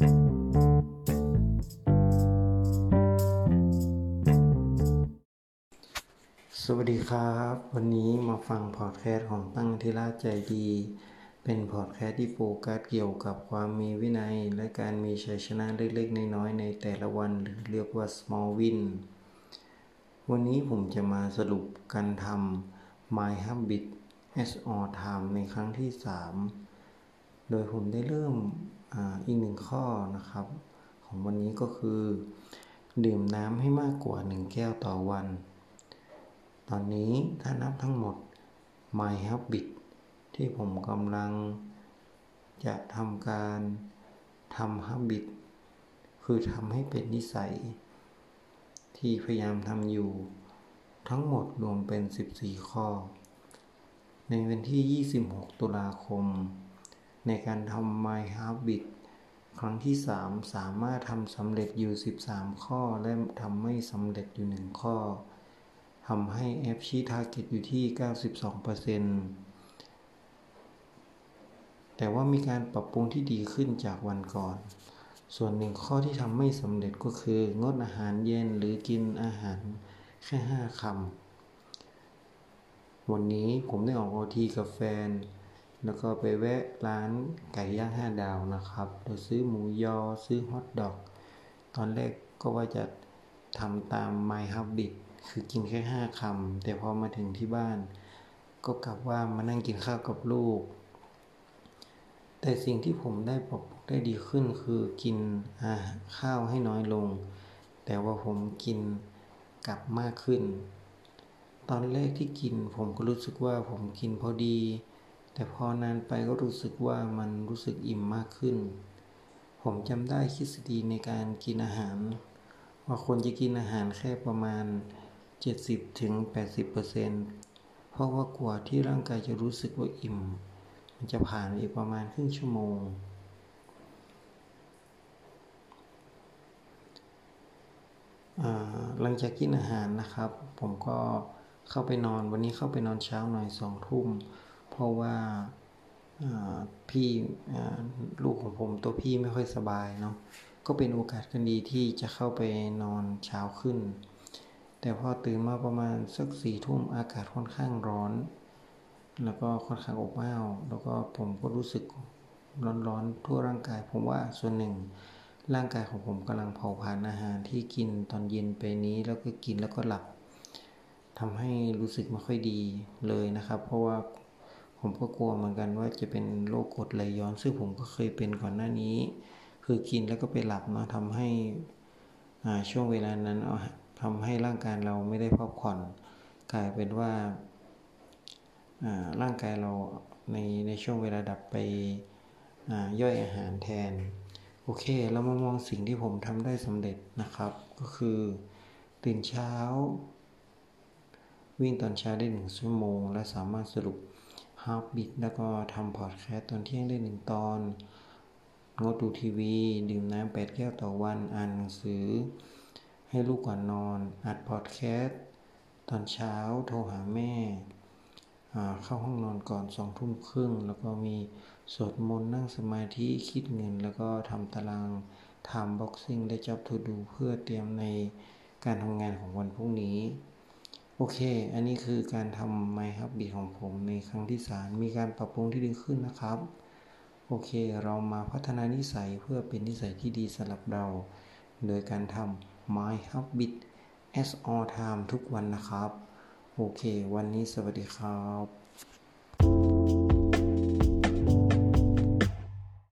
สวัสดีครับ วันนี้มาฟังพอดแคสต์ของตั้งทิราใจดี เป็นพอดแคสต์ที่โฟกัสเกี่ยวกับความมีวินัย และการมีชัยชนะเล็กๆ น้อยๆในแต่ละวันหรือเรียกว่า small win วันนี้ผมจะมาสรุปการทำ My Habit SR Time ในครั้งที่ 3 โดยผมได้เริ่มออีกหนึ่งข้อนะครับ ของวันนี้ก็คือ ดื่มน้ำให้มากกว่า 1 แก้วต่อวัน ตอนนี้ถ้านับทั้งหมด My Habit ที่ผมกำลังจะทำการทำ Habit คือทำให้เป็นนิสัย ที่พยายามทำอยู่ ทั้งหมดรวมเป็น 14 ข้อ ในวันที่ 26 ตุลาคม ในการทำ My Habit ครั้งที่ 3 สามารถทำสำเร็จอยู่ 13 ข้อ และทำไม่สำเร็จอยู่ 1 ข้อทำให้แอปชี้ทาร์เก็ตอยู่ที่ 92%แต่ว่ามีการปรับปรุงที่ดีขึ้นจากวันก่อน ส่วนหนึ่งข้อที่ทำไม่สำเร็จก็คือ งดอาหารเย็นหรือกินอาหารแค่ 5 คำ วันนี้ผมได้ออกโอทีกับแฟน แล้วก็ไปแวะร้านไก่ย่าง5ดาวนะครับโดยซื้อหมูยอซื้อฮอทดอก ตอนแรกก็ว่าจะทำตาม My Habit คือกินแค่ห้าคำแต่พอมาถึงที่บ้าน ก็กลับว่ามานั่งกินข้าวกับลูก แต่สิ่งที่ผมได้ปรับได้ดีขึ้นคือกินข้าวให้น้อยลง แต่ว่าผมกินกลับมากขึ้น ตอนแรกที่กินผมก็รู้สึกว่าผมกินพอดี แต่พอนานไปก็รู้สึกว่ามันรู้สึกอิ่มมากขึ้น ผมจำได้ทฤษฎีในการกินอาหาร ว่าคนจะกินอาหารแค่ประมาณ 70ถึง80%เพราะว่ากว่าที่ร่างกายจะรู้สึกว่าอิ่ม มันจะผ่านอีกประมาณครึ่งชั่วโมง หลังจากกินอาหารนะครับ ผมก็เข้าไปนอนวันนี้เข้าไปนอนเช้าหน่อยสองทุ่ม เพราะว่าพี่ลูกของผมตัวพี่ไม่ค่อยสบายเนาะก็เป็นโอกาสกันดีที่จะเข้าไปนอนเช้าขึ้น แต่พอตื่นมาประมาณสักสี่ทุ่มอากาศค่อนข้างร้อน แล้วก็ค่อนข้างอบอ้าวแล้วก็ผมก็รู้สึกร้อนๆทั่วร่างกาย ผมว่าส่วนหนึ่ง ร่างกายของผมกำลังเผาผลาญอาหารที่กินตอนเย็นไปนี้แล้วก็กินแล้วก็หลับทำให้รู้สึกไม่ค่อยดีเลยนะครับ เพราะว่า ผมก็กลัวเหมือนกันว่าจะเป็นโรคกรดไหลย้อน ซึ่งผมก็เคยเป็นก่อนหน้านี้ คือกินแล้วก็ไปหลับเนาะทำให้ช่วงเวลานั้นเอาทำให้ร่างกายเราไม่ได้พักผ่อน กลายเป็นว่าร่างกายเราในในช่วงเวลาหลับไปย่อยอาหารแทน โอเค เรามามองสิ่งที่ผมทำได้สำเร็จนะครับ ก็คือตื่นเช้า วิ่งตอนเช้าได้หนึ่งชั่วโมง และสามารถสรุป habit แล้วก็ทำพอดแคสต์ตอนเที่ยงได้หนึ่งตอน งดดูทีวี ดื่มน้ำแปดแก้วต่อวัน อ่านหนังสือ ให้ลูกก่อนนอน อัดพอดแคสต์ตอนเช้าโทรหาแม่ เข้าห้องนอนก่อนสองทุ่มครึ่ง แล้วก็มีสวดมนต์นั่งสมาธิคิดเงิน แล้วก็ทำตารางทำบ็อกซิ่งได้จับทูดูเพื่อเตรียมในการทำงานของวันพรุ่งนี้ โอเค อันนี้คือการทำไมครับบีของผมในครั้งที่สามมีการปรับปรุงที่ดีขึ้นนะครับ โอเค เรามาพัฒนานิสัยเพื่อเป็นนิสัยที่ดีสำหรับเรา โดยการทำ My Habit as all time ทุกวันนะครับ โอเค วันนี้สวัสดีครับ